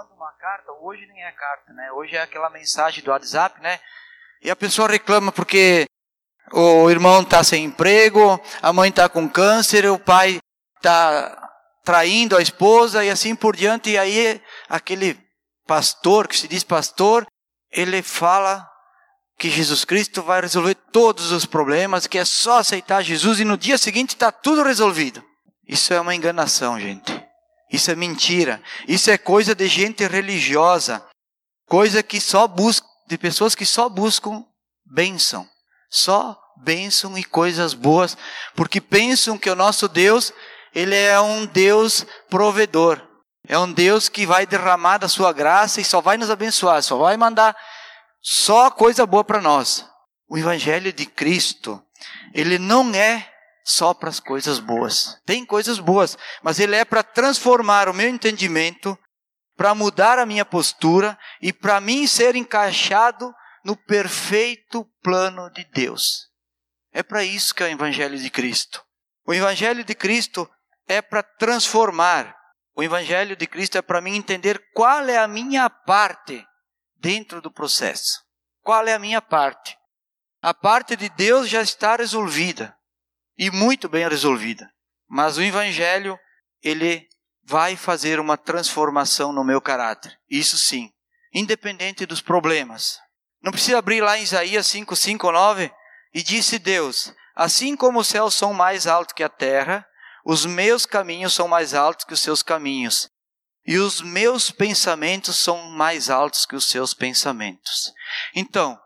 manda uma carta, hoje nem é carta, né? Hoje é aquela mensagem do WhatsApp, né? E a pessoa reclama porque o irmão está sem emprego, a mãe está com câncer, o pai está traindo a esposa e assim por diante. E aí aquele pastor, que se diz pastor, ele fala que Jesus Cristo vai resolver todos os problemas, que é só aceitar Jesus e no dia seguinte está tudo resolvido. Isso é uma enganação, gente. Isso é mentira. Isso é coisa de gente religiosa, coisa que só busca de pessoas que só buscam bênção, só bênção e coisas boas, porque pensam que o nosso Deus, ele é um Deus provedor. É um Deus que vai derramar da sua graça e só vai nos abençoar, só vai mandar só coisa boa para nós. O Evangelho de Cristo, ele não é só para as coisas boas. Tem coisas boas, mas ele é para transformar o meu entendimento, para mudar a minha postura e para mim ser encaixado no perfeito plano de Deus. É para isso que é o Evangelho de Cristo. O Evangelho de Cristo é para transformar. O Evangelho de Cristo é para mim entender qual é a minha parte dentro do processo. Qual é a minha parte? A parte de Deus já está resolvida e muito bem resolvida. Mas o evangelho, ele vai fazer uma transformação no meu caráter. Isso sim, independente dos problemas. Não precisa abrir lá em Isaías 5, 5, 9. E disse Deus: Assim como os céus são mais altos que a terra, os meus caminhos são mais altos que os seus caminhos, e os meus pensamentos são mais altos que os seus pensamentos. Então,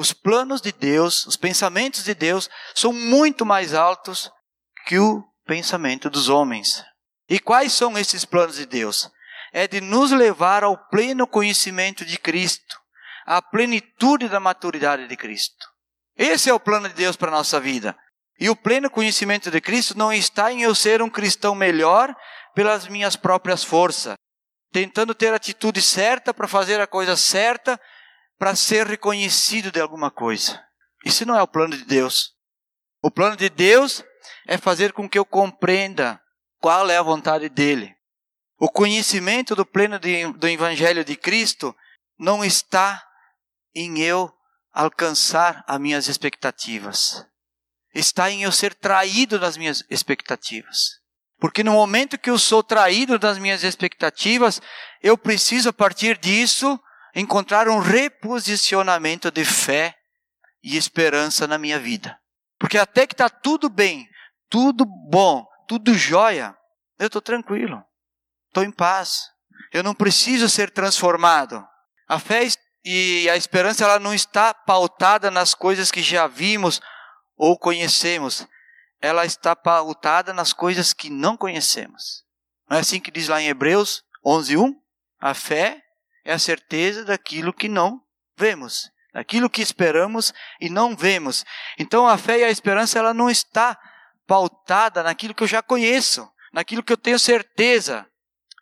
os planos de Deus, os pensamentos de Deus são muito mais altos que o pensamento dos homens. E quais são esses planos de Deus? É de nos levar ao pleno conhecimento de Cristo, à plenitude da maturidade de Cristo. Esse é o plano de Deus para a nossa vida. E o pleno conhecimento de Cristo não está em eu ser um cristão melhor pelas minhas próprias forças, tentando ter a atitude certa para fazer a coisa certa, para ser reconhecido de alguma coisa. Isso não é o plano de Deus. O plano de Deus é fazer com que eu compreenda qual é a vontade dele. O conhecimento do pleno de, do Evangelho de Cristo não está em eu alcançar as minhas expectativas. Está em eu ser traído das minhas expectativas. Porque no momento que eu sou traído das minhas expectativas, eu preciso, a partir disso, encontrar um reposicionamento de fé e esperança na minha vida. Porque até que está tudo bem, tudo bom, tudo jóia, eu estou tranquilo, estou em paz. Eu não preciso ser transformado. A fé e a esperança ela não está pautada nas coisas que já vimos ou conhecemos ela está pautada nas coisas que não conhecemos. Não é assim que diz lá em Hebreus 11:1? A fé é a certeza daquilo que não vemos, daquilo que esperamos e não vemos. Então a fé e a esperança ela não está pautada naquilo que eu já conheço, naquilo que eu tenho certeza.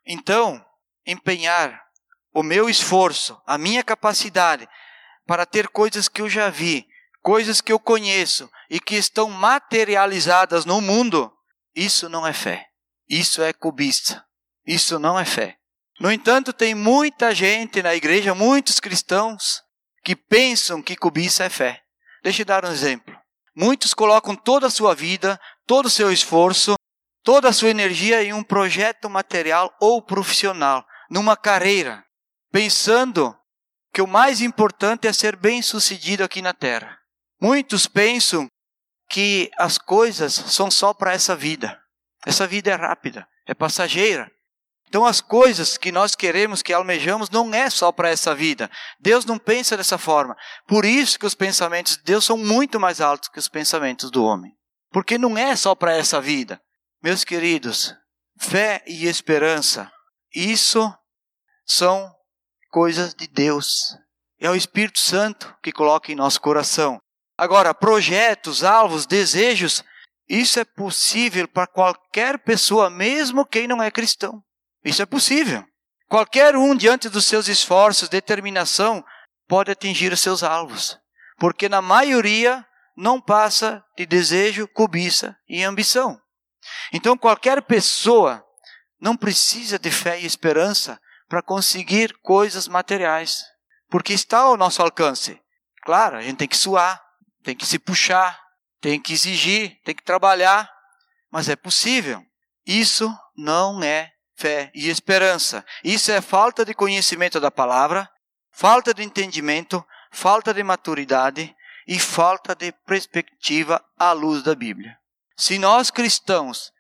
Então, empenhar o meu esforço, a minha capacidade para ter coisas que eu já vi, coisas que eu conheço e que estão materializadas no mundo, isso não é fé. Isso é cobiça. Isso não é fé. No entanto, tem muita gente na igreja, muitos cristãos, que pensam que cobiça é fé. Deixa eu dar um exemplo. Muitos colocam toda a sua vida, todo o seu esforço, toda a sua energia em um projeto material ou profissional, numa carreira, pensando que o mais importante é ser bem-sucedido aqui na terra. Muitos pensam que as coisas são só para essa vida. Essa vida é rápida, é passageira. Então as coisas que nós queremos, que almejamos, não é só para essa vida. Deus não pensa dessa forma. Por isso que os pensamentos de Deus são muito mais altos que os pensamentos do homem. Porque não é só para essa vida. Meus queridos, fé e esperança, isso são coisas de Deus. É o Espírito Santo que coloca em nosso coração. Agora, projetos, alvos, desejos, isso é possível para qualquer pessoa, mesmo quem não é cristão. Isso é possível. Qualquer um, diante dos seus esforços, determinação, pode atingir os seus alvos. Porque na maioria não passa de desejo, cobiça e ambição. Então, qualquer pessoa não precisa de fé e esperança para conseguir coisas materiais, porque está ao nosso alcance. Claro, a gente tem que suar, tem que se puxar, tem que exigir, tem que trabalhar, mas é possível. Isso não é fé e esperança. Isso é falta de conhecimento da palavra, falta de entendimento, falta de maturidade e falta de perspectiva à luz da Bíblia. Se nós cristãos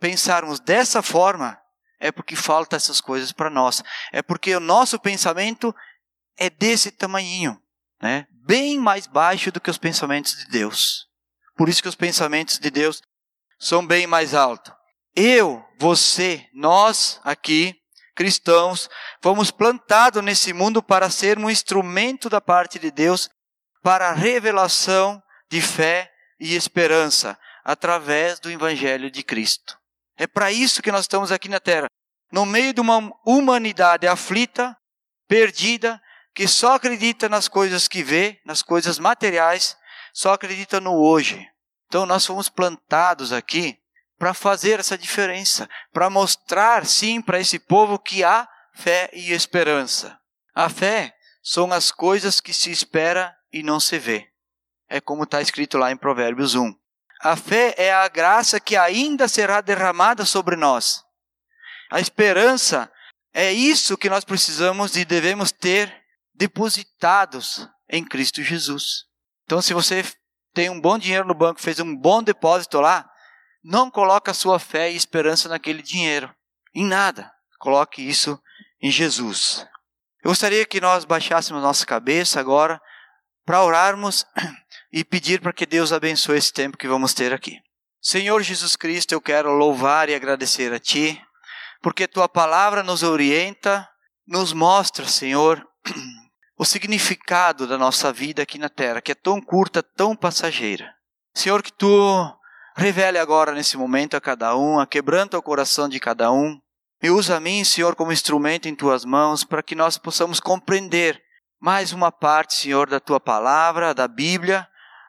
pensarmos dessa forma, é porque falta essas coisas para nós. É porque o nosso pensamento é desse tamanhinho, né? Bem mais baixo do que os pensamentos de Deus. Por isso que os pensamentos de Deus são bem mais altos. Eu, você, nós aqui, cristãos, fomos plantados nesse mundo para ser um instrumento da parte de Deus para a revelação de fé e esperança através do Evangelho de Cristo. É para isso que nós estamos aqui na Terra, no meio de uma humanidade aflita, perdida, que só acredita nas coisas que vê, nas coisas materiais, só acredita no hoje. Então nós fomos plantados aqui para fazer essa diferença, para mostrar sim para esse povo que há fé e esperança. A fé são as coisas que se espera e não se vê. É como está escrito lá em Provérbios 1. A fé é a graça que ainda será derramada sobre nós. A esperança é isso que nós precisamos e devemos ter depositados em Cristo Jesus. Então, se você tem um bom dinheiro no banco, fez um bom depósito lá, não coloque a sua fé e esperança naquele dinheiro, em nada. Coloque isso em Jesus. Eu gostaria que nós baixássemos nossa cabeça agora para orarmos e pedir para que Deus abençoe esse tempo que vamos ter aqui. Senhor Jesus Cristo, eu quero louvar e agradecer a Ti, porque Tua palavra nos orienta, nos mostra, Senhor, o significado da nossa vida aqui na terra, que é tão curta, tão passageira. Senhor, que Tu revele agora nesse momento a cada um, a quebranta o coração de cada um, e usa a mim, Senhor, como instrumento em Tuas mãos, para que nós possamos compreender mais uma parte, Senhor, da Tua palavra, da Bíblia,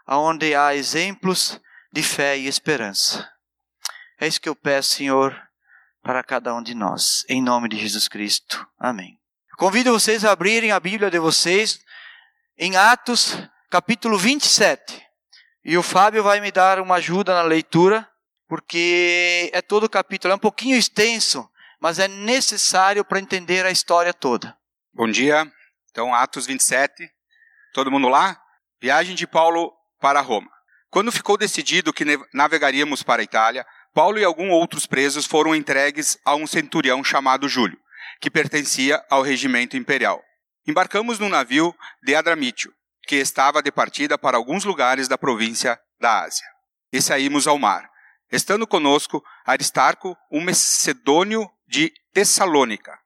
onde há exemplos de fé e esperança. É isso que eu peço, Senhor, para cada um de nós, em nome de Jesus Cristo. Amém. Convido vocês a abrirem a Bíblia de vocês em Atos, capítulo 27. E o Fábio vai me dar uma ajuda na leitura, porque é todo o capítulo, é um pouquinho extenso, mas é necessário para entender a história toda. Bom dia. Então, Atos 27. Todo mundo lá? Viagem de Paulo para Roma. Quando ficou decidido que navegaríamos para a Itália, Paulo e alguns outros presos foram entregues a um centurião chamado Júlio, que pertencia ao regimento imperial. Embarcamos num navio de Adramítio, que estava de partida para alguns lugares da província da Ásia. E saímos ao mar. Estando conosco Aristarco, um macedônio de Tessalônica.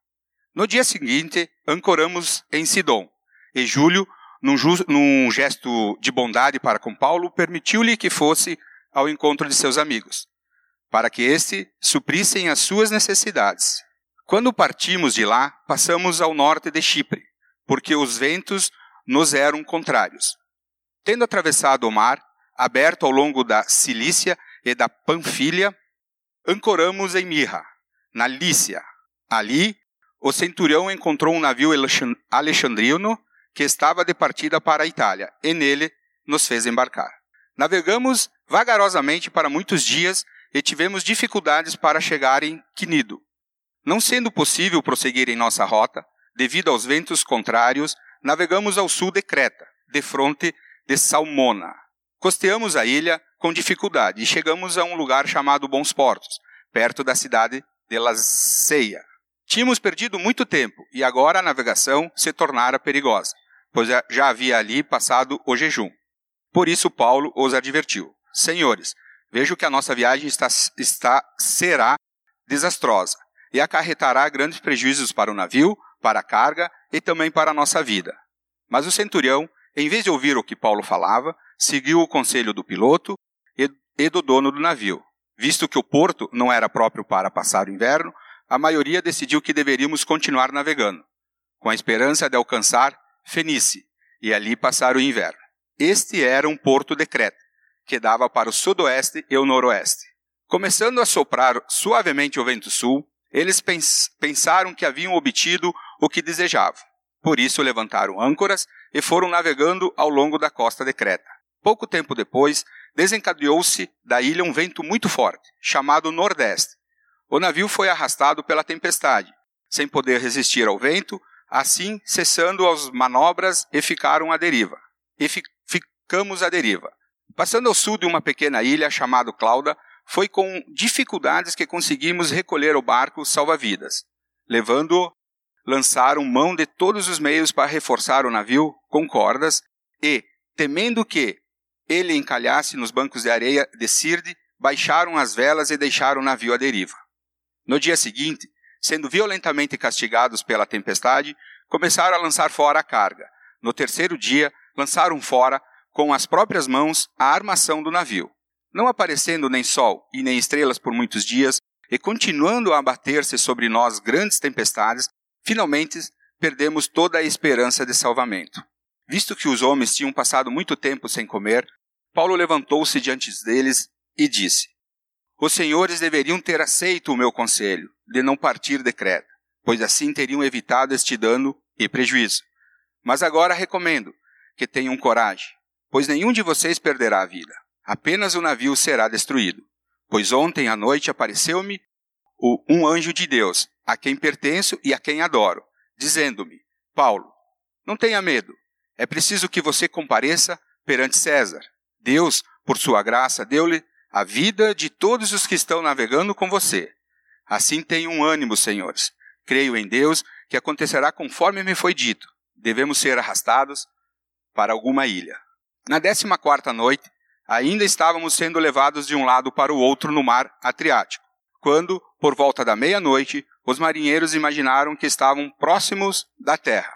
No dia seguinte, ancoramos em Sidom, e Júlio num, num gesto de bondade para com Paulo, permitiu-lhe que fosse ao encontro de seus amigos, para que este suprissem as suas necessidades. Quando partimos de lá, passamos ao norte de Chipre, porque os ventos nos eram contrários. Tendo atravessado o mar, aberto ao longo da Cilícia e da Panfilha, ancoramos em Mirra, na Lícia. Ali, o centurião encontrou um navio alexandrino que estava de partida para a Itália, e nele nos fez embarcar. Navegamos vagarosamente para muitos dias e tivemos dificuldades para chegar em Quinido. Não sendo possível prosseguir em nossa rota, devido aos ventos contrários, navegamos ao sul de Creta, de fronte de Salmona. Costeamos a ilha com dificuldade e chegamos a um lugar chamado Bons Portos, perto da cidade de Laceia. Tínhamos perdido muito tempo e agora a navegação se tornara perigosa, pois já havia ali passado o jejum. Por isso Paulo os advertiu: Senhores, vejo que a nossa viagem está, está será desastrosa e acarretará grandes prejuízos para o navio, para a carga e também para a nossa vida. Mas o centurião, em vez de ouvir o que Paulo falava, seguiu o conselho do piloto e do dono do navio. Visto que o porto não era próprio para passar o inverno, a maioria decidiu que deveríamos continuar navegando, com a esperança de alcançar Fenice e ali passar o inverno. Este era um porto de Creta, que dava para o sudoeste e o noroeste. Começando a soprar suavemente o vento sul, eles pens pensaram que haviam obtido o que desejavam. Por isso levantaram âncoras e foram navegando ao longo da costa de Creta. Pouco tempo depois, desencadeou-se da ilha um vento muito forte, chamado Nordeste. O navio foi arrastado pela tempestade, sem poder resistir ao vento, assim cessando as manobras e ficaram à deriva. E fi ficamos à deriva. Passando ao sul de uma pequena ilha chamada Clauda, foi com dificuldades que conseguimos recolher o barco salva-vidas. Levando-o, lançaram mão de todos os meios para reforçar o navio com cordas e, temendo que ele encalhasse nos bancos de areia de Sirde, baixaram as velas e deixaram o navio à deriva. No dia seguinte, sendo violentamente castigados pela tempestade, começaram a lançar fora a carga. No terceiro dia, lançaram fora, com as próprias mãos, a armação do navio. Não aparecendo nem sol e nem estrelas por muitos dias, e continuando a abater-se sobre nós grandes tempestades, finalmente perdemos toda a esperança de salvamento. Visto que os homens tinham passado muito tempo sem comer, Paulo levantou-se diante deles e disse: Os senhores deveriam ter aceito o meu conselho de não partir de Creta, pois assim teriam evitado este dano e prejuízo. Mas agora recomendo que tenham coragem, pois nenhum de vocês perderá a vida apenas o navio será destruído. Pois ontem à noite apareceu-me um anjo de Deus, a quem pertenço e a quem adoro, dizendo-me: Paulo, não tenha medo, é preciso que você compareça perante César. Deus, por sua graça, deu-lhe a vida de todos os que estão navegando com você. Assim tenham ânimo, senhores. Creio em Deus que acontecerá conforme me foi dito. Devemos ser arrastados para alguma ilha. Na décima quarta noite, ainda estávamos sendo levados de um lado para o outro no mar Adriático, quando, por volta da meia-noite, os marinheiros imaginaram que estavam próximos da terra.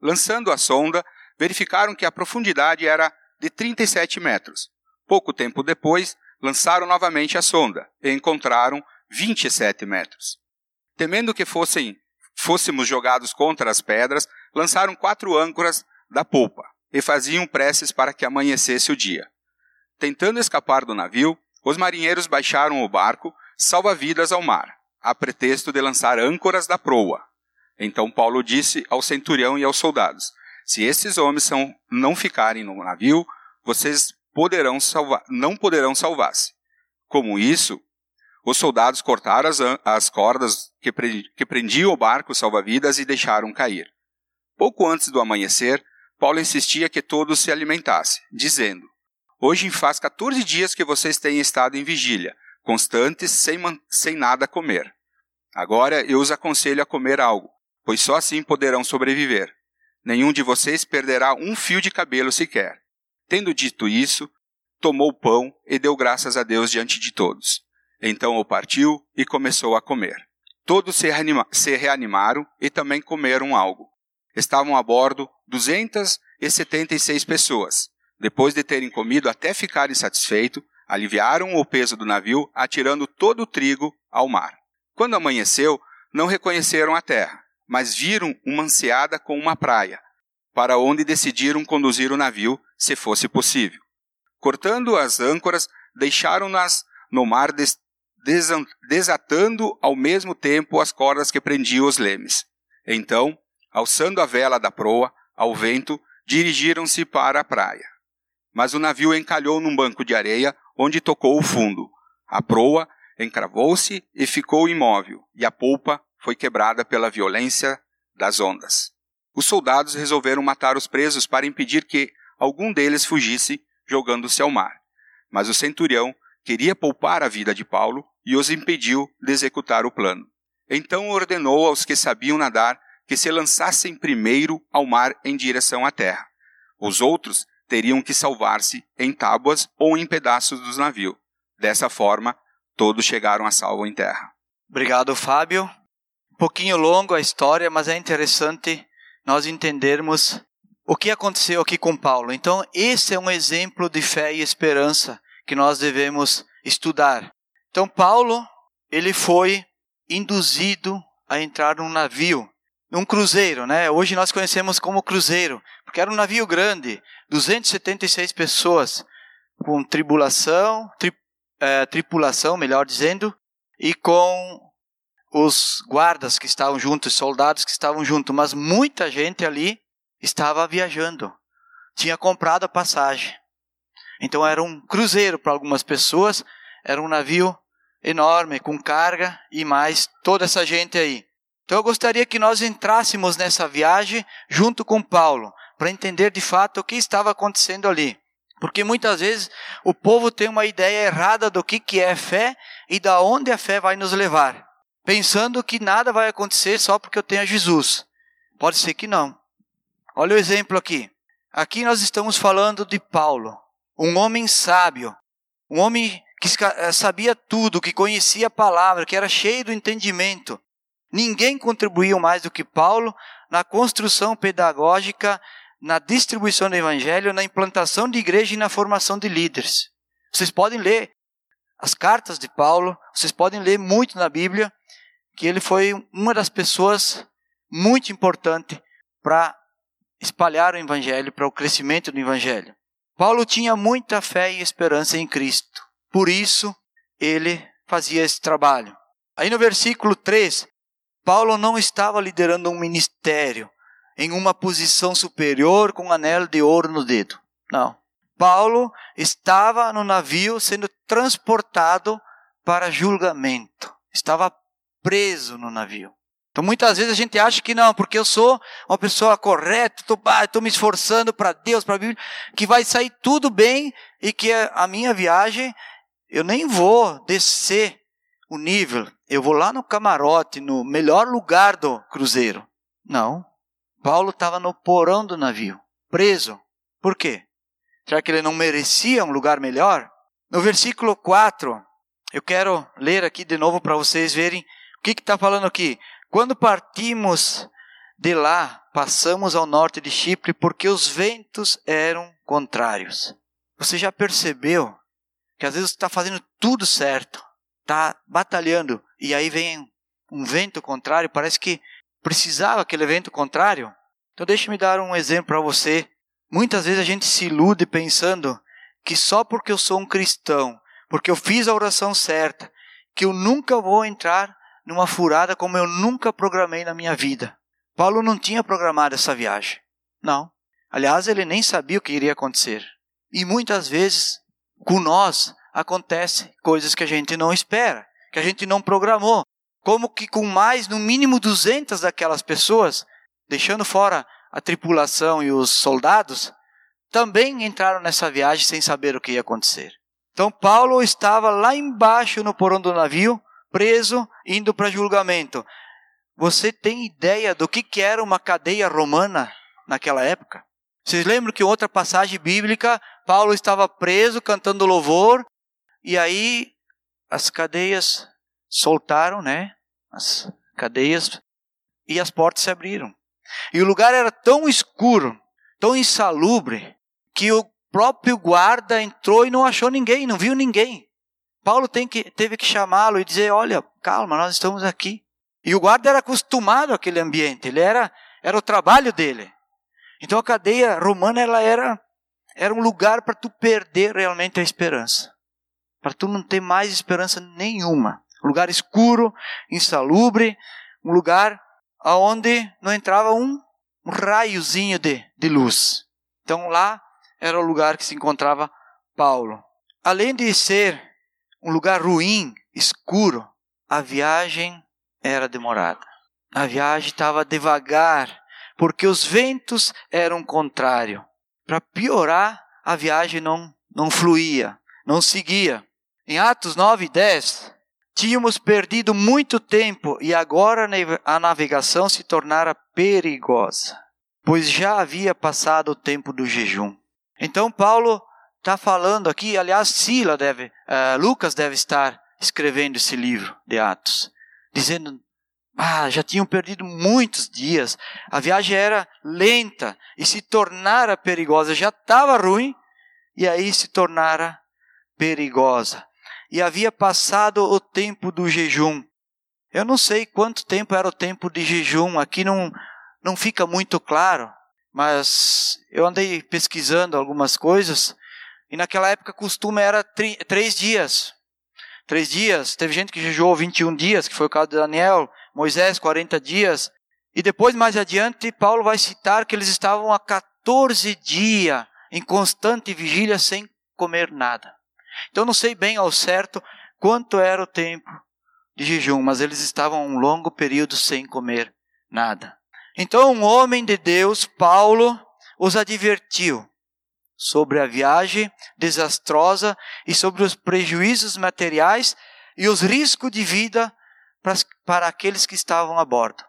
Lançando a sonda, verificaram que a profundidade era de 37 metros. Pouco tempo depois, lançaram novamente a sonda e encontraram 27 metros. Temendo que fossem, fôssemos jogados contra as pedras, lançaram quatro âncoras da polpa e faziam preces para que amanhecesse o dia. Tentando escapar do navio, os marinheiros baixaram o barco, salva-vidas ao mar, a pretexto de lançar âncoras da proa. Então Paulo disse ao centurião e aos soldados: Se esses homens são, não ficarem no navio, vocês poderão salvar, não poderão salvar-se. Como isso, os soldados cortaram as, as cordas que, pre, que prendiam o barco salva-vidas e deixaram cair. Pouco antes do amanhecer, Paulo insistia que todos se alimentassem, dizendo: Hoje faz 14 dias que vocês têm estado em vigília, constantes, sem, sem nada comer. Agora eu os aconselho a comer algo, pois só assim poderão sobreviver. Nenhum de vocês perderá um fio de cabelo sequer. Tendo dito isso, tomou o pão e deu graças a Deus diante de todos. Então o partiu e começou a comer. Todos se, reanima se reanimaram e também comeram algo. Estavam a bordo 276 pessoas, depois de terem comido até ficarem satisfeitos, aliviaram o peso do navio, atirando todo o trigo ao mar. Quando amanheceu, não reconheceram a terra, mas viram uma anseada com uma praia, para onde decidiram conduzir o navio, se fosse possível. Cortando as âncoras, deixaram-nas no mar, des desatando ao mesmo tempo as cordas que prendiam os lemes. Então, alçando a vela da proa ao vento, dirigiram-se para a praia mas o navio encalhou num banco de areia onde tocou o fundo. A proa encravou-se e ficou imóvel, e a polpa foi quebrada pela violência das ondas. Os soldados resolveram matar os presos para impedir que algum deles fugisse, jogando-se ao mar. Mas o centurião queria poupar a vida de Paulo e os impediu de executar o plano. Então ordenou aos que sabiam nadar que se lançassem primeiro ao mar em direção à terra. Os outros teriam que salvar-se em tábuas ou em pedaços dos navios. Dessa forma, todos chegaram a salvo em terra. Obrigado, Fábio. Um pouquinho longo a história, mas é interessante nós entendermos o que aconteceu aqui com Paulo. Então, esse é um exemplo de fé e esperança que nós devemos estudar. Então, Paulo, ele foi induzido a entrar num navio, num cruzeiro, né? Hoje nós conhecemos como cruzeiro, porque era um navio grande, 276 pessoas com tribulação, tri, é, tripulação, melhor dizendo, e com os guardas que estavam juntos, os soldados que estavam juntos, mas muita gente ali estava viajando. Tinha comprado a passagem. Então era um cruzeiro para algumas pessoas, era um navio enorme com carga e mais toda essa gente aí. Então eu gostaria que nós entrássemos nessa viagem junto com Paulo, para entender de fato o que estava acontecendo ali. Porque muitas vezes o povo tem uma ideia errada do que, que é fé e da onde a fé vai nos levar, pensando que nada vai acontecer só porque eu tenho Jesus. Pode ser que não. Olha o exemplo aqui. Aqui nós estamos falando de Paulo, um homem sábio, um homem que eh, sabia tudo, que conhecia a palavra, que era cheio do entendimento. Ninguém contribuiu mais do que Paulo na construção pedagógica na distribuição do evangelho, na implantação de igreja e na formação de líderes. Vocês podem ler as cartas de Paulo, vocês podem ler muito na Bíblia que ele foi uma das pessoas muito importante para espalhar o evangelho, para o crescimento do evangelho. Paulo tinha muita fé e esperança em Cristo. Por isso, ele fazia esse trabalho. Aí no versículo 3, Paulo não estava liderando um ministério, em uma posição superior com um anel de ouro no dedo. Não. Paulo estava no navio sendo transportado para julgamento. Estava preso no navio. Então muitas vezes a gente acha que não, porque eu sou uma pessoa correta, estou me esforçando para Deus, para a Bíblia, que vai sair tudo bem e que a minha viagem eu nem vou descer o nível, eu vou lá no camarote, no melhor lugar do cruzeiro. Não. Paulo estava no porão do navio, preso. Por quê? Será que ele não merecia um lugar melhor? No versículo 4, eu quero ler aqui de novo para vocês verem o que está falando aqui. Quando partimos de lá, passamos ao norte de Chipre porque os ventos eram contrários. Você já percebeu que às vezes está fazendo tudo certo, está batalhando e aí vem um vento contrário, parece que precisava aquele vento contrário? Então deixe-me dar um exemplo para você. Muitas vezes a gente se ilude pensando que só porque eu sou um cristão, porque eu fiz a oração certa, que eu nunca vou entrar numa furada como eu nunca programei na minha vida. Paulo não tinha programado essa viagem. Não. Aliás, ele nem sabia o que iria acontecer. E muitas vezes, com nós, acontece coisas que a gente não espera, que a gente não programou como que com mais, no mínimo 200 daquelas pessoas, deixando fora a tripulação e os soldados, também entraram nessa viagem sem saber o que ia acontecer. Então Paulo estava lá embaixo no porão do navio, preso, indo para julgamento. Você tem ideia do que, que era uma cadeia romana naquela época? Vocês lembram que outra passagem bíblica, Paulo estava preso cantando louvor, e aí as cadeias soltaram, né? As cadeias e as portas se abriram. E o lugar era tão escuro, tão insalubre, que o próprio guarda entrou e não achou ninguém, não viu ninguém. Paulo que, teve que chamá-lo e dizer: Olha, calma, nós estamos aqui. E o guarda era acostumado àquele ambiente, ele era, era o trabalho dele. Então a cadeia romana ela era, era um lugar para tu perder realmente a esperança, para tu não ter mais esperança nenhuma. Um lugar escuro, insalubre, um lugar aonde não entrava um, um raiozinho de, de luz. Então lá era o lugar que se encontrava Paulo. Além de ser um lugar ruim, escuro, a viagem era demorada. A viagem estava devagar, porque os ventos eram contrários. Para piorar, a viagem não, não fluía, não seguia. Em Atos 9 e 10, Tínhamos perdido muito tempo e agora a navegação se tornara perigosa, pois já havia passado o tempo do jejum. Então Paulo está falando aqui, aliás, Sila deve, uh, Lucas deve estar escrevendo esse livro de Atos, dizendo: ah, já tinham perdido muitos dias, a viagem era lenta e se tornara perigosa, já estava ruim e aí se tornara perigosa e havia passado o tempo do jejum. Eu não sei quanto tempo era o tempo de jejum, aqui não, não fica muito claro, mas eu andei pesquisando algumas coisas e naquela época o costume era três dias. três dias. Teve gente que jejuou 21 dias, que foi o caso de Daniel. Moisés, 40 dias. E depois, mais adiante, Paulo vai citar que eles estavam há 14 dias em constante vigília sem comer nada. Então, não sei bem ao certo quanto era o tempo de jejum, mas eles estavam um longo período sem comer nada. Então, um homem de Deus, Paulo, os advertiu sobre a viagem desastrosa e sobre os prejuízos materiais e os riscos de vida para, para aqueles que estavam a bordo.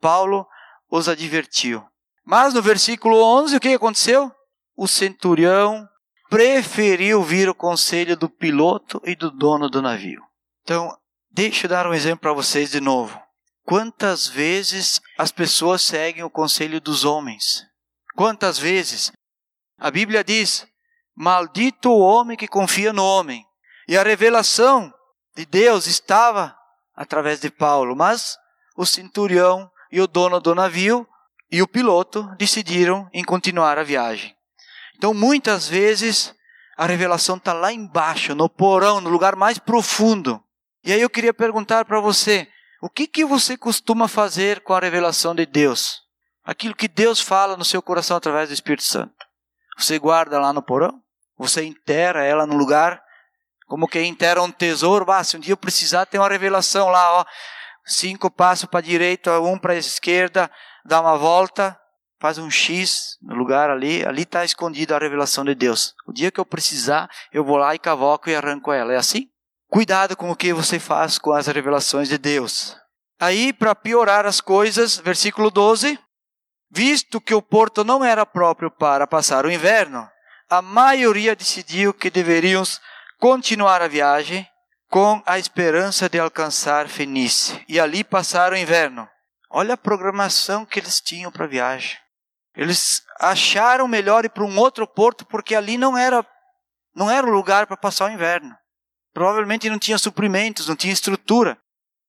Paulo os advertiu. Mas no versículo 11, o que aconteceu? O centurião preferiu vir o conselho do piloto e do dono do navio. Então, deixa eu dar um exemplo para vocês de novo. Quantas vezes as pessoas seguem o conselho dos homens? Quantas vezes? A Bíblia diz: Maldito o homem que confia no homem. E a revelação de Deus estava através de Paulo, mas o centurião e o dono do navio e o piloto decidiram em continuar a viagem. Então, muitas vezes, a revelação está lá embaixo, no porão, no lugar mais profundo. E aí eu queria perguntar para você: o que, que você costuma fazer com a revelação de Deus? Aquilo que Deus fala no seu coração através do Espírito Santo. Você guarda lá no porão? Você enterra ela no lugar como quem enterra um tesouro? Ah, se um dia eu precisar, tem uma revelação lá, ó. Cinco passos para a direita, um para a esquerda, dá uma volta, faz um X no lugar ali, ali está escondida a revelação de Deus. O dia que eu precisar, eu vou lá e cavoco e arranco ela. É assim? Cuidado com o que você faz com as revelações de Deus. Aí, para piorar as coisas, versículo 12: Visto que o porto não era próprio para passar o inverno, a maioria decidiu que deveriam continuar a viagem com a esperança de alcançar Fenícia e ali passar o inverno. Olha a programação que eles tinham para a viagem. Eles acharam melhor ir para um outro porto porque ali não era não era o lugar para passar o inverno. Provavelmente não tinha suprimentos, não tinha estrutura.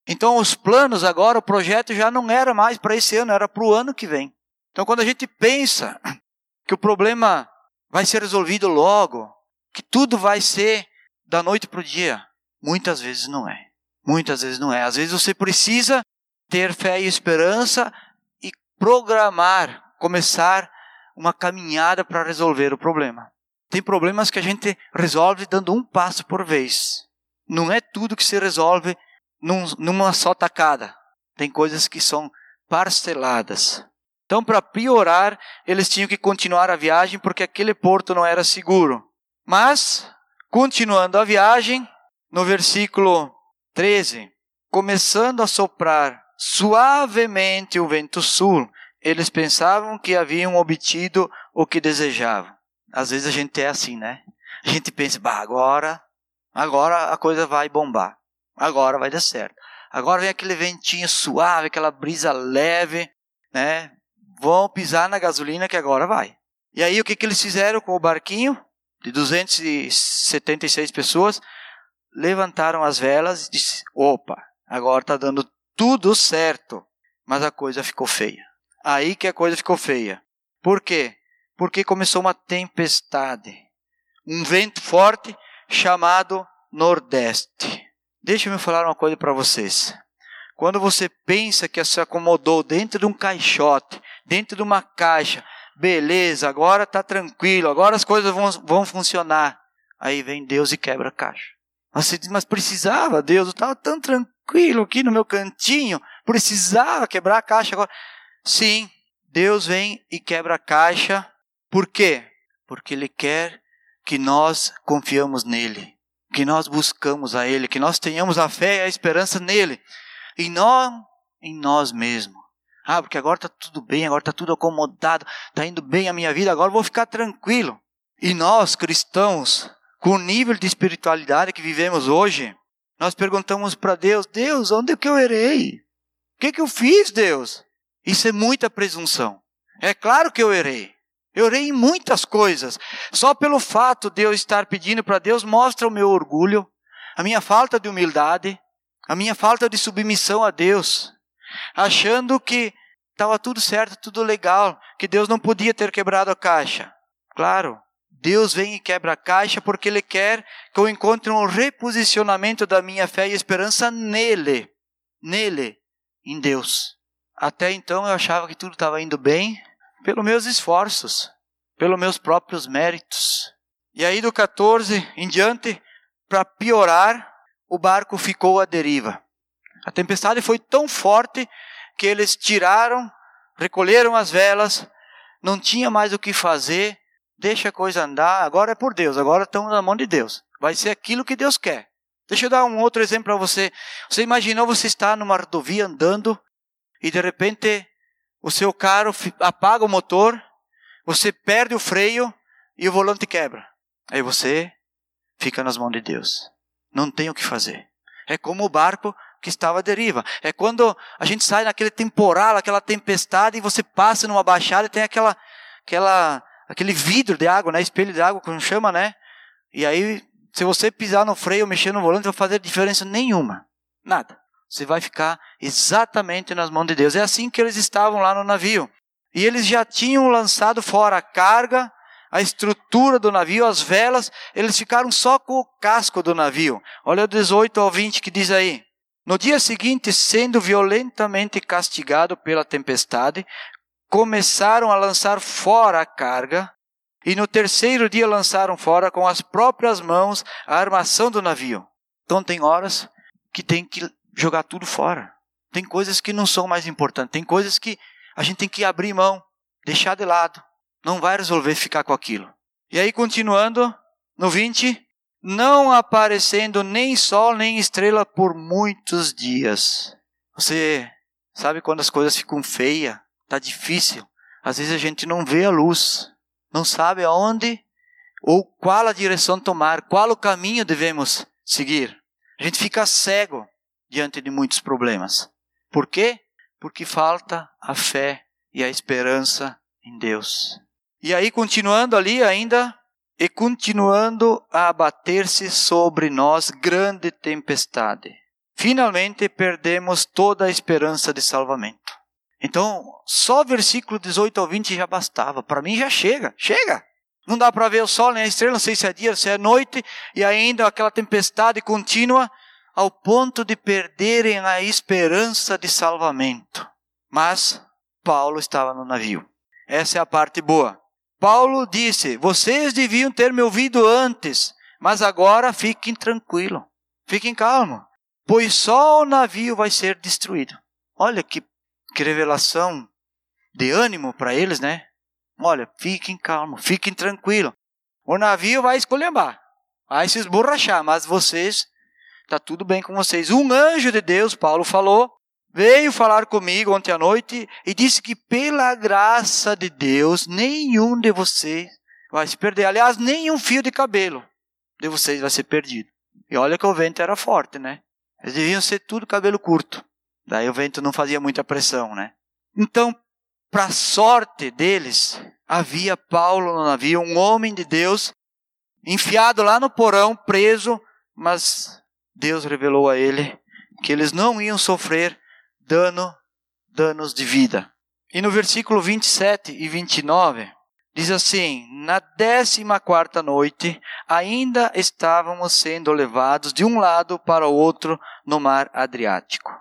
Então os planos agora, o projeto já não era mais para esse ano, era para o ano que vem. Então quando a gente pensa que o problema vai ser resolvido logo, que tudo vai ser da noite para o dia, muitas vezes não é. Muitas vezes não é. Às vezes você precisa ter fé e esperança e programar, começar uma caminhada para resolver o problema. Tem problemas que a gente resolve dando um passo por vez. Não é tudo que se resolve num, numa só tacada. Tem coisas que são parceladas. Então, para piorar, eles tinham que continuar a viagem porque aquele porto não era seguro. Mas, continuando a viagem, no versículo 13, começando a soprar suavemente o vento sul, eles pensavam que haviam obtido o que desejavam. Às vezes a gente é assim, né? A gente pensa, bah, agora, agora a coisa vai bombar. Agora vai dar certo. Agora vem aquele ventinho suave, aquela brisa leve, né? Vão pisar na gasolina que agora vai. E aí o que, que eles fizeram com o barquinho de 276 pessoas? Levantaram as velas e disse: opa, agora está dando tudo certo, mas a coisa ficou feia. Aí que a coisa ficou feia. Por quê? Porque começou uma tempestade, um vento forte chamado Nordeste. Deixa eu falar uma coisa para vocês. Quando você pensa que se acomodou dentro de um caixote, dentro de uma caixa, beleza, agora está tranquilo, agora as coisas vão, vão funcionar. Aí vem Deus e quebra a caixa. Você diz, mas precisava, Deus, eu estava tão tranquilo aqui no meu cantinho, precisava quebrar a caixa agora. Sim, Deus vem e quebra a caixa. Por quê? Porque Ele quer que nós confiamos nele, que nós buscamos a Ele, que nós tenhamos a fé e a esperança nele, e não em nós mesmos. Ah, porque agora está tudo bem, agora está tudo acomodado, está indo bem a minha vida, agora vou ficar tranquilo. E nós, cristãos, com o nível de espiritualidade que vivemos hoje, nós perguntamos para Deus: Deus, onde é que eu errei? O que, é que eu fiz, Deus? Isso é muita presunção. É claro que eu errei. Eu errei em muitas coisas. Só pelo fato de eu estar pedindo para Deus mostra o meu orgulho, a minha falta de humildade, a minha falta de submissão a Deus, achando que estava tudo certo, tudo legal, que Deus não podia ter quebrado a caixa. Claro, Deus vem e quebra a caixa porque Ele quer que eu encontre um reposicionamento da minha fé e esperança nele. Nele, em Deus. Até então eu achava que tudo estava indo bem pelos meus esforços, pelos meus próprios méritos. E aí do 14 em diante, para piorar, o barco ficou à deriva. A tempestade foi tão forte que eles tiraram, recolheram as velas, não tinha mais o que fazer, deixa a coisa andar, agora é por Deus, agora estamos na mão de Deus. Vai ser aquilo que Deus quer. Deixa eu dar um outro exemplo para você. Você imaginou você estar numa rodovia andando e de repente o seu carro apaga o motor, você perde o freio e o volante quebra. Aí você fica nas mãos de Deus. Não tem o que fazer. É como o barco que estava à deriva. É quando a gente sai naquele temporal, aquela tempestade, e você passa numa baixada e tem aquela, aquela, aquele vidro de água, né? Espelho de água, como chama, né? E aí, se você pisar no freio, mexer no volante, vai fazer diferença nenhuma. Nada. Você vai ficar exatamente nas mãos de Deus. É assim que eles estavam lá no navio. E eles já tinham lançado fora a carga, a estrutura do navio, as velas, eles ficaram só com o casco do navio. Olha o 18 ao 20 que diz aí. No dia seguinte, sendo violentamente castigado pela tempestade, começaram a lançar fora a carga, e no terceiro dia lançaram fora com as próprias mãos a armação do navio. Então tem horas que tem que jogar tudo fora. Tem coisas que não são mais importantes, tem coisas que a gente tem que abrir mão, deixar de lado. Não vai resolver ficar com aquilo. E aí continuando no 20, não aparecendo nem sol nem estrela por muitos dias. Você sabe quando as coisas ficam feias, tá difícil. Às vezes a gente não vê a luz, não sabe aonde ou qual a direção tomar, qual o caminho devemos seguir. A gente fica cego diante de muitos problemas. Por quê? Porque falta a fé e a esperança em Deus. E aí, continuando ali ainda, e continuando a abater-se sobre nós grande tempestade. Finalmente perdemos toda a esperança de salvamento. Então, só versículo 18 ao 20 já bastava. Para mim já chega, chega. Não dá para ver o sol nem a estrela, não sei se é dia, se é noite, e ainda aquela tempestade contínua, ao ponto de perderem a esperança de salvamento. Mas Paulo estava no navio. Essa é a parte boa. Paulo disse: Vocês deviam ter me ouvido antes, mas agora fiquem tranquilos, fiquem calmos, pois só o navio vai ser destruído. Olha que, que revelação de ânimo para eles, né? Olha, fiquem calmos, fiquem tranquilos. O navio vai escolhembar, vai se esborrachar, mas vocês, está tudo bem com vocês. Um anjo de Deus, Paulo falou, veio falar comigo ontem à noite e disse que pela graça de Deus, nenhum de vocês vai se perder. Aliás, nenhum fio de cabelo de vocês vai ser perdido. E olha que o vento era forte, né? Eles deviam ser tudo cabelo curto. Daí o vento não fazia muita pressão, né? Então, para sorte deles, havia Paulo no navio, um homem de Deus, enfiado lá no porão, preso, mas Deus revelou a ele que eles não iam sofrer dano, danos de vida. E no versículo 27 e 29, diz assim: Na décima quarta noite, ainda estávamos sendo levados de um lado para o outro no mar Adriático.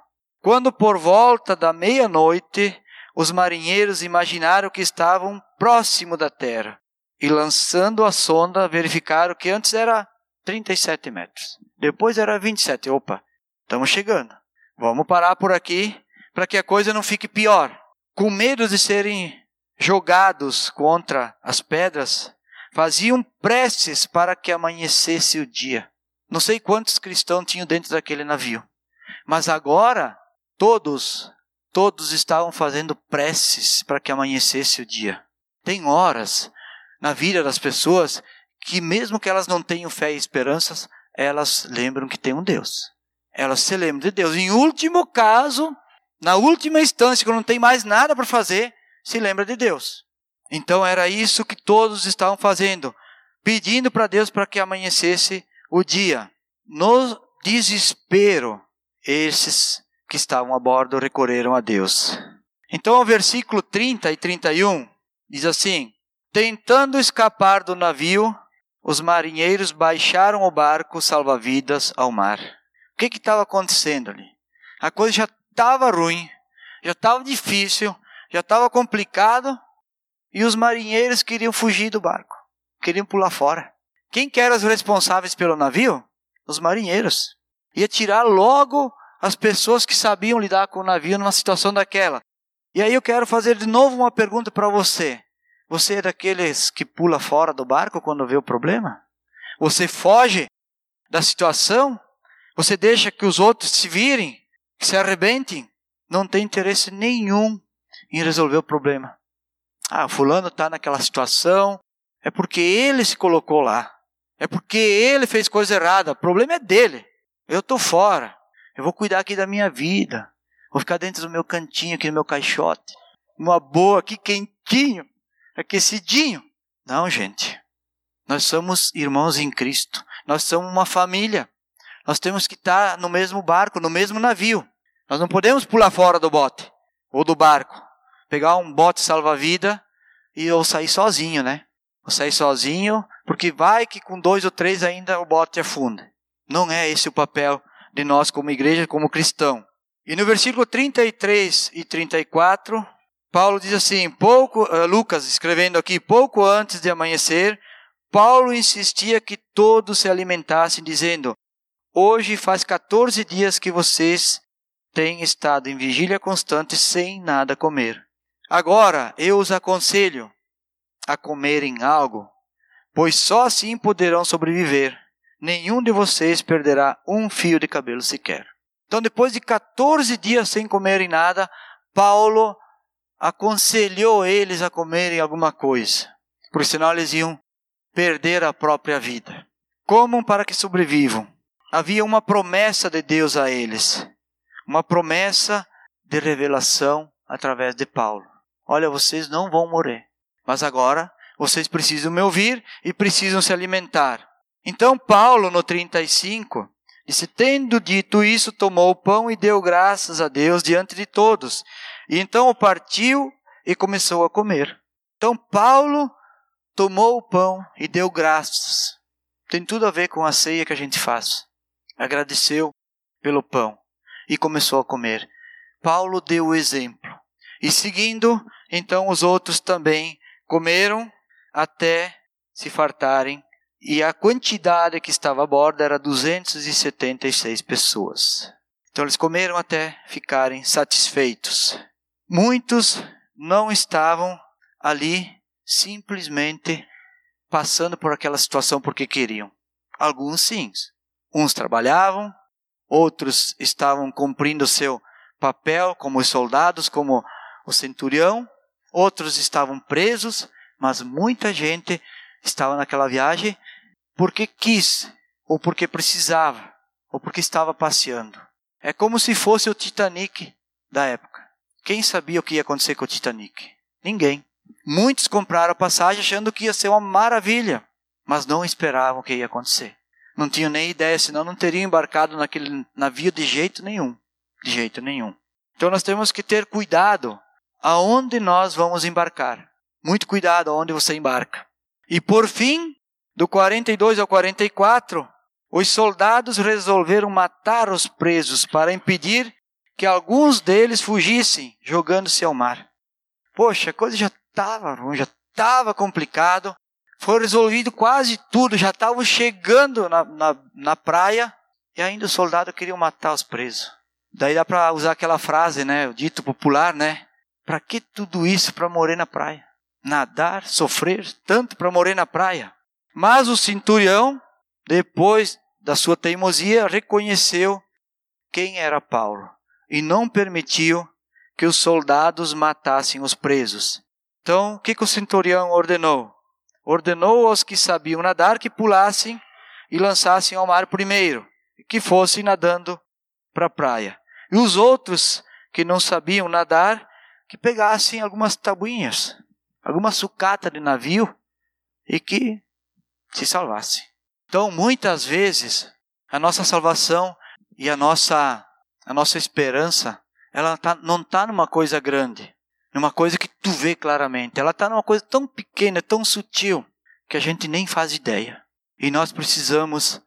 Quando por volta da meia-noite, os marinheiros imaginaram que estavam próximo da terra e lançando a sonda verificaram que antes era 37 metros, depois era 27. Opa, estamos chegando. Vamos parar por aqui para que a coisa não fique pior. Com medo de serem jogados contra as pedras, faziam preces para que amanhecesse o dia. Não sei quantos cristãos tinham dentro daquele navio, mas agora todos, todos estavam fazendo preces para que amanhecesse o dia. Tem horas na vida das pessoas que, mesmo que elas não tenham fé e esperanças, elas lembram que tem um Deus elas se lembram de Deus. Em último caso, na última instância, quando não tem mais nada para fazer, se lembra de Deus. Então era isso que todos estavam fazendo, pedindo para Deus para que amanhecesse o dia. No desespero, esses que estavam a bordo recorreram a Deus. Então o versículo 30 e 31 diz assim: Tentando escapar do navio, os marinheiros baixaram o barco salva-vidas ao mar. O que estava acontecendo ali? A coisa já estava ruim, já estava difícil, já estava complicado, e os marinheiros queriam fugir do barco, queriam pular fora. Quem que eram os responsáveis pelo navio? Os marinheiros. Ia tirar logo as pessoas que sabiam lidar com o navio numa situação daquela. E aí eu quero fazer de novo uma pergunta para você. Você é daqueles que pula fora do barco quando vê o problema? Você foge da situação? Você deixa que os outros se virem, que se arrebentem? Não tem interesse nenhum em resolver o problema. Ah, fulano está naquela situação, é porque ele se colocou lá. É porque ele fez coisa errada. O problema é dele. Eu estou fora. Eu vou cuidar aqui da minha vida. Vou ficar dentro do meu cantinho, aqui no meu caixote. Uma boa aqui, quentinho, aquecidinho. Não, gente. Nós somos irmãos em Cristo. Nós somos uma família. Nós temos que estar no mesmo barco, no mesmo navio. Nós não podemos pular fora do bote ou do barco. Pegar um bote salva-vida e eu sair sozinho, né? Vou sair sozinho, porque vai que com dois ou três ainda o bote afunda. Não é esse o papel de nós como igreja, como cristão. E no versículo 33 e 34, Paulo diz assim: pouco, uh, Lucas escrevendo aqui, pouco antes de amanhecer, Paulo insistia que todos se alimentassem, dizendo: Hoje faz 14 dias que vocês têm estado em vigília constante sem nada comer. Agora eu os aconselho a comerem algo, pois só assim poderão sobreviver nenhum de vocês perderá um fio de cabelo sequer. Então, depois de 14 dias sem comerem nada, Paulo aconselhou eles a comerem alguma coisa, porque senão eles iam perder a própria vida. Comam para que sobrevivam. Havia uma promessa de Deus a eles, uma promessa de revelação através de Paulo. Olha, vocês não vão morrer, mas agora vocês precisam me ouvir e precisam se alimentar. Então Paulo, no 35, disse: Tendo dito isso, tomou o pão e deu graças a Deus diante de todos. E então partiu e começou a comer. Então Paulo tomou o pão e deu graças. Tem tudo a ver com a ceia que a gente faz. Agradeceu pelo pão e começou a comer. Paulo deu o exemplo. E seguindo, então os outros também comeram até se fartarem e a quantidade que estava a bordo era 276 pessoas. Então eles comeram até ficarem satisfeitos. Muitos não estavam ali simplesmente passando por aquela situação porque queriam. Alguns sim. Uns trabalhavam, outros estavam cumprindo seu papel como os soldados, como o centurião, outros estavam presos, mas muita gente estava naquela viagem porque quis, ou porque precisava, ou porque estava passeando. É como se fosse o Titanic da época. Quem sabia o que ia acontecer com o Titanic? Ninguém. Muitos compraram a passagem achando que ia ser uma maravilha, mas não esperavam o que ia acontecer. Não tinham nem ideia, senão não teriam embarcado naquele navio de jeito nenhum. De jeito nenhum. Então nós temos que ter cuidado aonde nós vamos embarcar. Muito cuidado aonde você embarca. E por fim, do 42 ao 44, os soldados resolveram matar os presos para impedir que alguns deles fugissem, jogando-se ao mar. Poxa, a coisa já estava ruim, já estava complicado. Foi resolvido quase tudo, já estavam chegando na, na, na praia e ainda os soldados queriam matar os presos. Daí dá para usar aquela frase, né, o dito popular, né? Para que tudo isso para morrer na praia? Nadar, sofrer tanto para morrer na praia? Mas o centurião, depois da sua teimosia, reconheceu quem era Paulo e não permitiu que os soldados matassem os presos. Então, o que, que o centurião ordenou? Ordenou aos que sabiam nadar que pulassem e lançassem ao mar primeiro, e que fossem nadando para a praia. E os outros que não sabiam nadar, que pegassem algumas tabuinhas, alguma sucata de navio, e que se salvasse. Então, muitas vezes, a nossa salvação e a nossa, a nossa esperança, ela tá, não está numa coisa grande. numa coisa que tu vê claramente. Ela está numa coisa tão pequena, tão sutil, que a gente nem faz ideia. E nós precisamos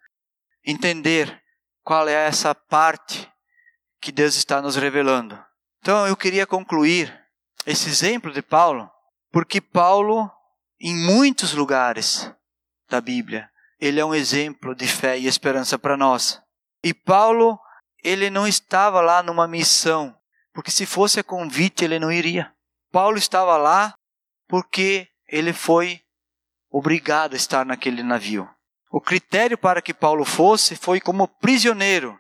entender qual é essa parte que Deus está nos revelando. Então eu queria concluir esse exemplo de Paulo, porque Paulo, em muitos lugares da Bíblia, ele é um exemplo de fé e esperança para nós. E Paulo, ele não estava lá numa missão, porque se fosse a convite ele não iria. Paulo estava lá porque ele foi obrigado a estar naquele navio. O critério para que Paulo fosse foi como prisioneiro.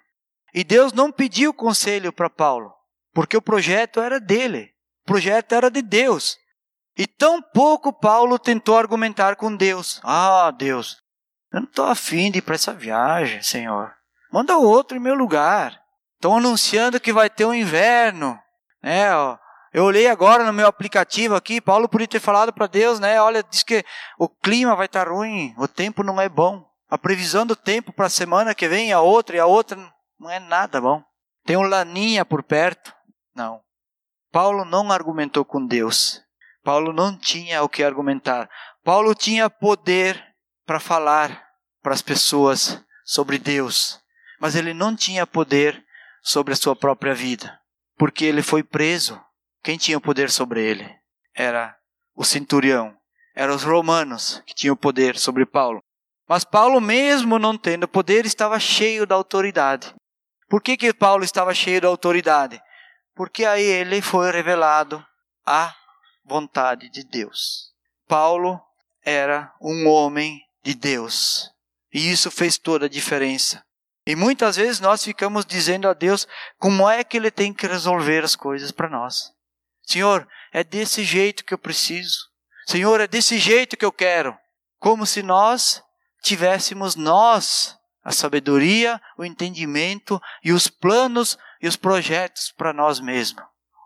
E Deus não pediu conselho para Paulo, porque o projeto era dele. O projeto era de Deus. E tão pouco Paulo tentou argumentar com Deus. Ah, Deus, eu não estou afim de ir para essa viagem, Senhor. Manda outro em meu lugar. Estão anunciando que vai ter um inverno. Né, ó. Eu olhei agora no meu aplicativo aqui, Paulo podia ter falado para Deus, né? Olha, diz que o clima vai estar tá ruim, o tempo não é bom. A previsão do tempo para a semana que vem, a outra e a outra, não é nada bom. Tem um laninha por perto. Não. Paulo não argumentou com Deus. Paulo não tinha o que argumentar. Paulo tinha poder para falar para as pessoas sobre Deus, mas ele não tinha poder sobre a sua própria vida, porque ele foi preso quem tinha o poder sobre ele? Era o centurião, eram os romanos que tinham poder sobre Paulo. Mas Paulo, mesmo não tendo poder, estava cheio da autoridade. Por que, que Paulo estava cheio da autoridade? Porque a ele foi revelado a vontade de Deus. Paulo era um homem de Deus. E isso fez toda a diferença. E muitas vezes nós ficamos dizendo a Deus como é que ele tem que resolver as coisas para nós. Senhor, é desse jeito que eu preciso. Senhor, é desse jeito que eu quero. Como se nós tivéssemos nós a sabedoria, o entendimento e os planos e os projetos para nós mesmos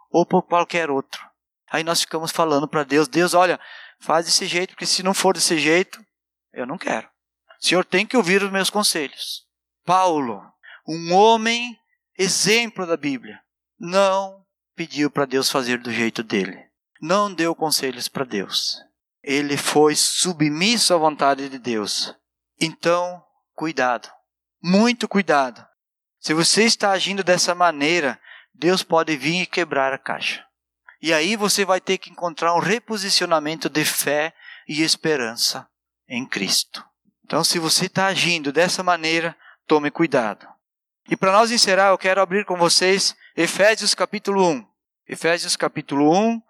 ou por qualquer outro. Aí nós ficamos falando para Deus: Deus, olha, faz desse jeito, porque se não for desse jeito, eu não quero. O Senhor tem que ouvir os meus conselhos. Paulo, um homem exemplo da Bíblia, não pediu para Deus fazer do jeito dele. Não deu conselhos para Deus. Ele foi submisso à vontade de Deus. Então, cuidado. Muito cuidado. Se você está agindo dessa maneira, Deus pode vir e quebrar a caixa. E aí você vai ter que encontrar um reposicionamento de fé e esperança em Cristo. Então, se você está agindo dessa maneira, tome cuidado. E para nós encerrar, eu quero abrir com vocês Efésios capítulo 1. Efésios capítulo 1,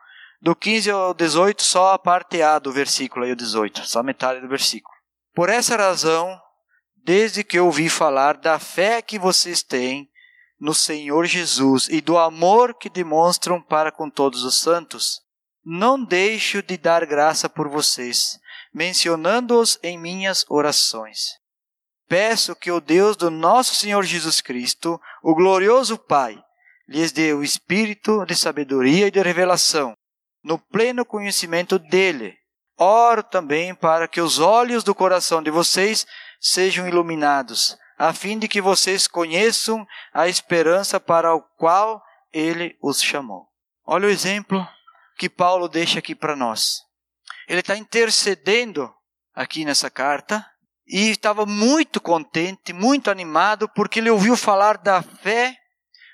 do 15 ao 18, só a parte A do versículo aí, o 18, só metade do versículo. Por essa razão, desde que ouvi falar da fé que vocês têm no Senhor Jesus e do amor que demonstram para com todos os santos, não deixo de dar graça por vocês, mencionando-os em minhas orações peço que o Deus do nosso Senhor Jesus Cristo, o glorioso Pai, lhes dê o espírito de sabedoria e de revelação, no pleno conhecimento dele. Oro também para que os olhos do coração de vocês sejam iluminados, a fim de que vocês conheçam a esperança para a qual ele os chamou. Olha o exemplo que Paulo deixa aqui para nós. Ele está intercedendo aqui nessa carta e estava muito contente, muito animado, porque ele ouviu falar da fé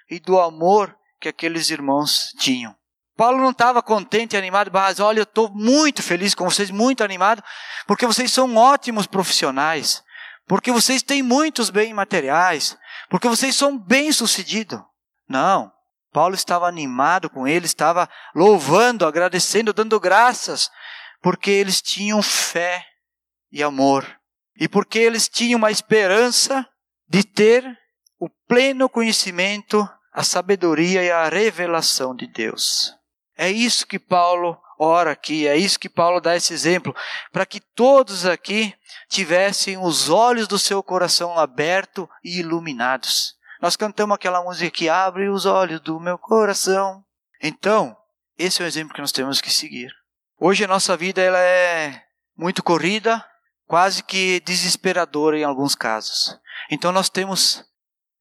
e do amor que aqueles irmãos tinham. Paulo não estava contente e animado, mas olha, eu estou muito feliz com vocês, muito animado, porque vocês são ótimos profissionais, porque vocês têm muitos bens materiais, porque vocês são bem-sucedidos. Não, Paulo estava animado com eles, estava louvando, agradecendo, dando graças, porque eles tinham fé e amor e porque eles tinham uma esperança de ter o pleno conhecimento, a sabedoria e a revelação de Deus. É isso que Paulo ora aqui, é isso que Paulo dá esse exemplo, para que todos aqui tivessem os olhos do seu coração abertos e iluminados. Nós cantamos aquela música que abre os olhos do meu coração. Então, esse é o exemplo que nós temos que seguir. Hoje a nossa vida ela é muito corrida, quase que desesperadora em alguns casos. Então nós temos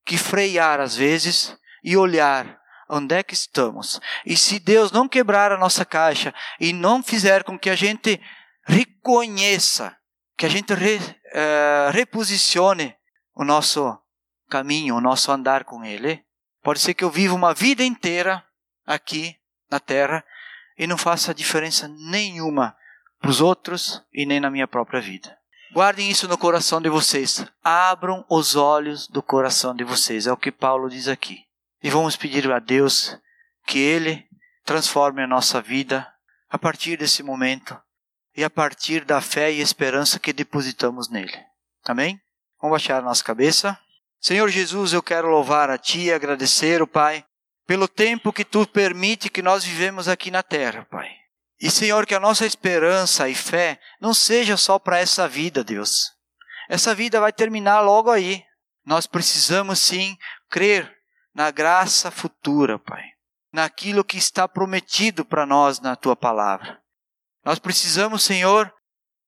que frear às vezes e olhar onde é que estamos. E se Deus não quebrar a nossa caixa e não fizer com que a gente reconheça, que a gente re, uh, reposicione o nosso caminho, o nosso andar com Ele, pode ser que eu viva uma vida inteira aqui na terra e não faça diferença nenhuma para os outros e nem na minha própria vida. Guardem isso no coração de vocês. Abram os olhos do coração de vocês. É o que Paulo diz aqui. E vamos pedir a Deus que Ele transforme a nossa vida a partir desse momento e a partir da fé e esperança que depositamos nele. Amém? Vamos baixar a nossa cabeça. Senhor Jesus, eu quero louvar a Ti e agradecer, o Pai, pelo tempo que Tu permite que nós vivemos aqui na terra, Pai. E, Senhor, que a nossa esperança e fé não seja só para essa vida, Deus. Essa vida vai terminar logo aí. Nós precisamos sim crer na graça futura, Pai. Naquilo que está prometido para nós na tua palavra. Nós precisamos, Senhor,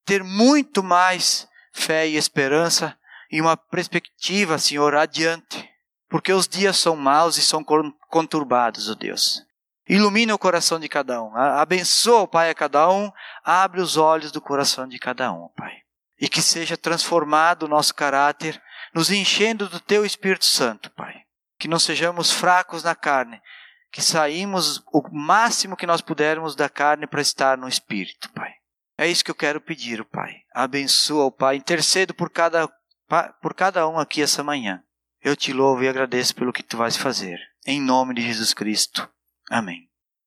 ter muito mais fé e esperança e uma perspectiva, Senhor, adiante. Porque os dias são maus e são conturbados, ó oh Deus. Ilumina o coração de cada um. Abençoa, Pai, a cada um. Abre os olhos do coração de cada um, Pai. E que seja transformado o nosso caráter, nos enchendo do Teu Espírito Santo, Pai. Que não sejamos fracos na carne, que saímos o máximo que nós pudermos da carne para estar no Espírito, Pai. É isso que eu quero pedir, Pai. Abençoa, Pai. Intercedo por cada, por cada um aqui essa manhã. Eu te louvo e agradeço pelo que tu vais fazer. Em nome de Jesus Cristo. Amém.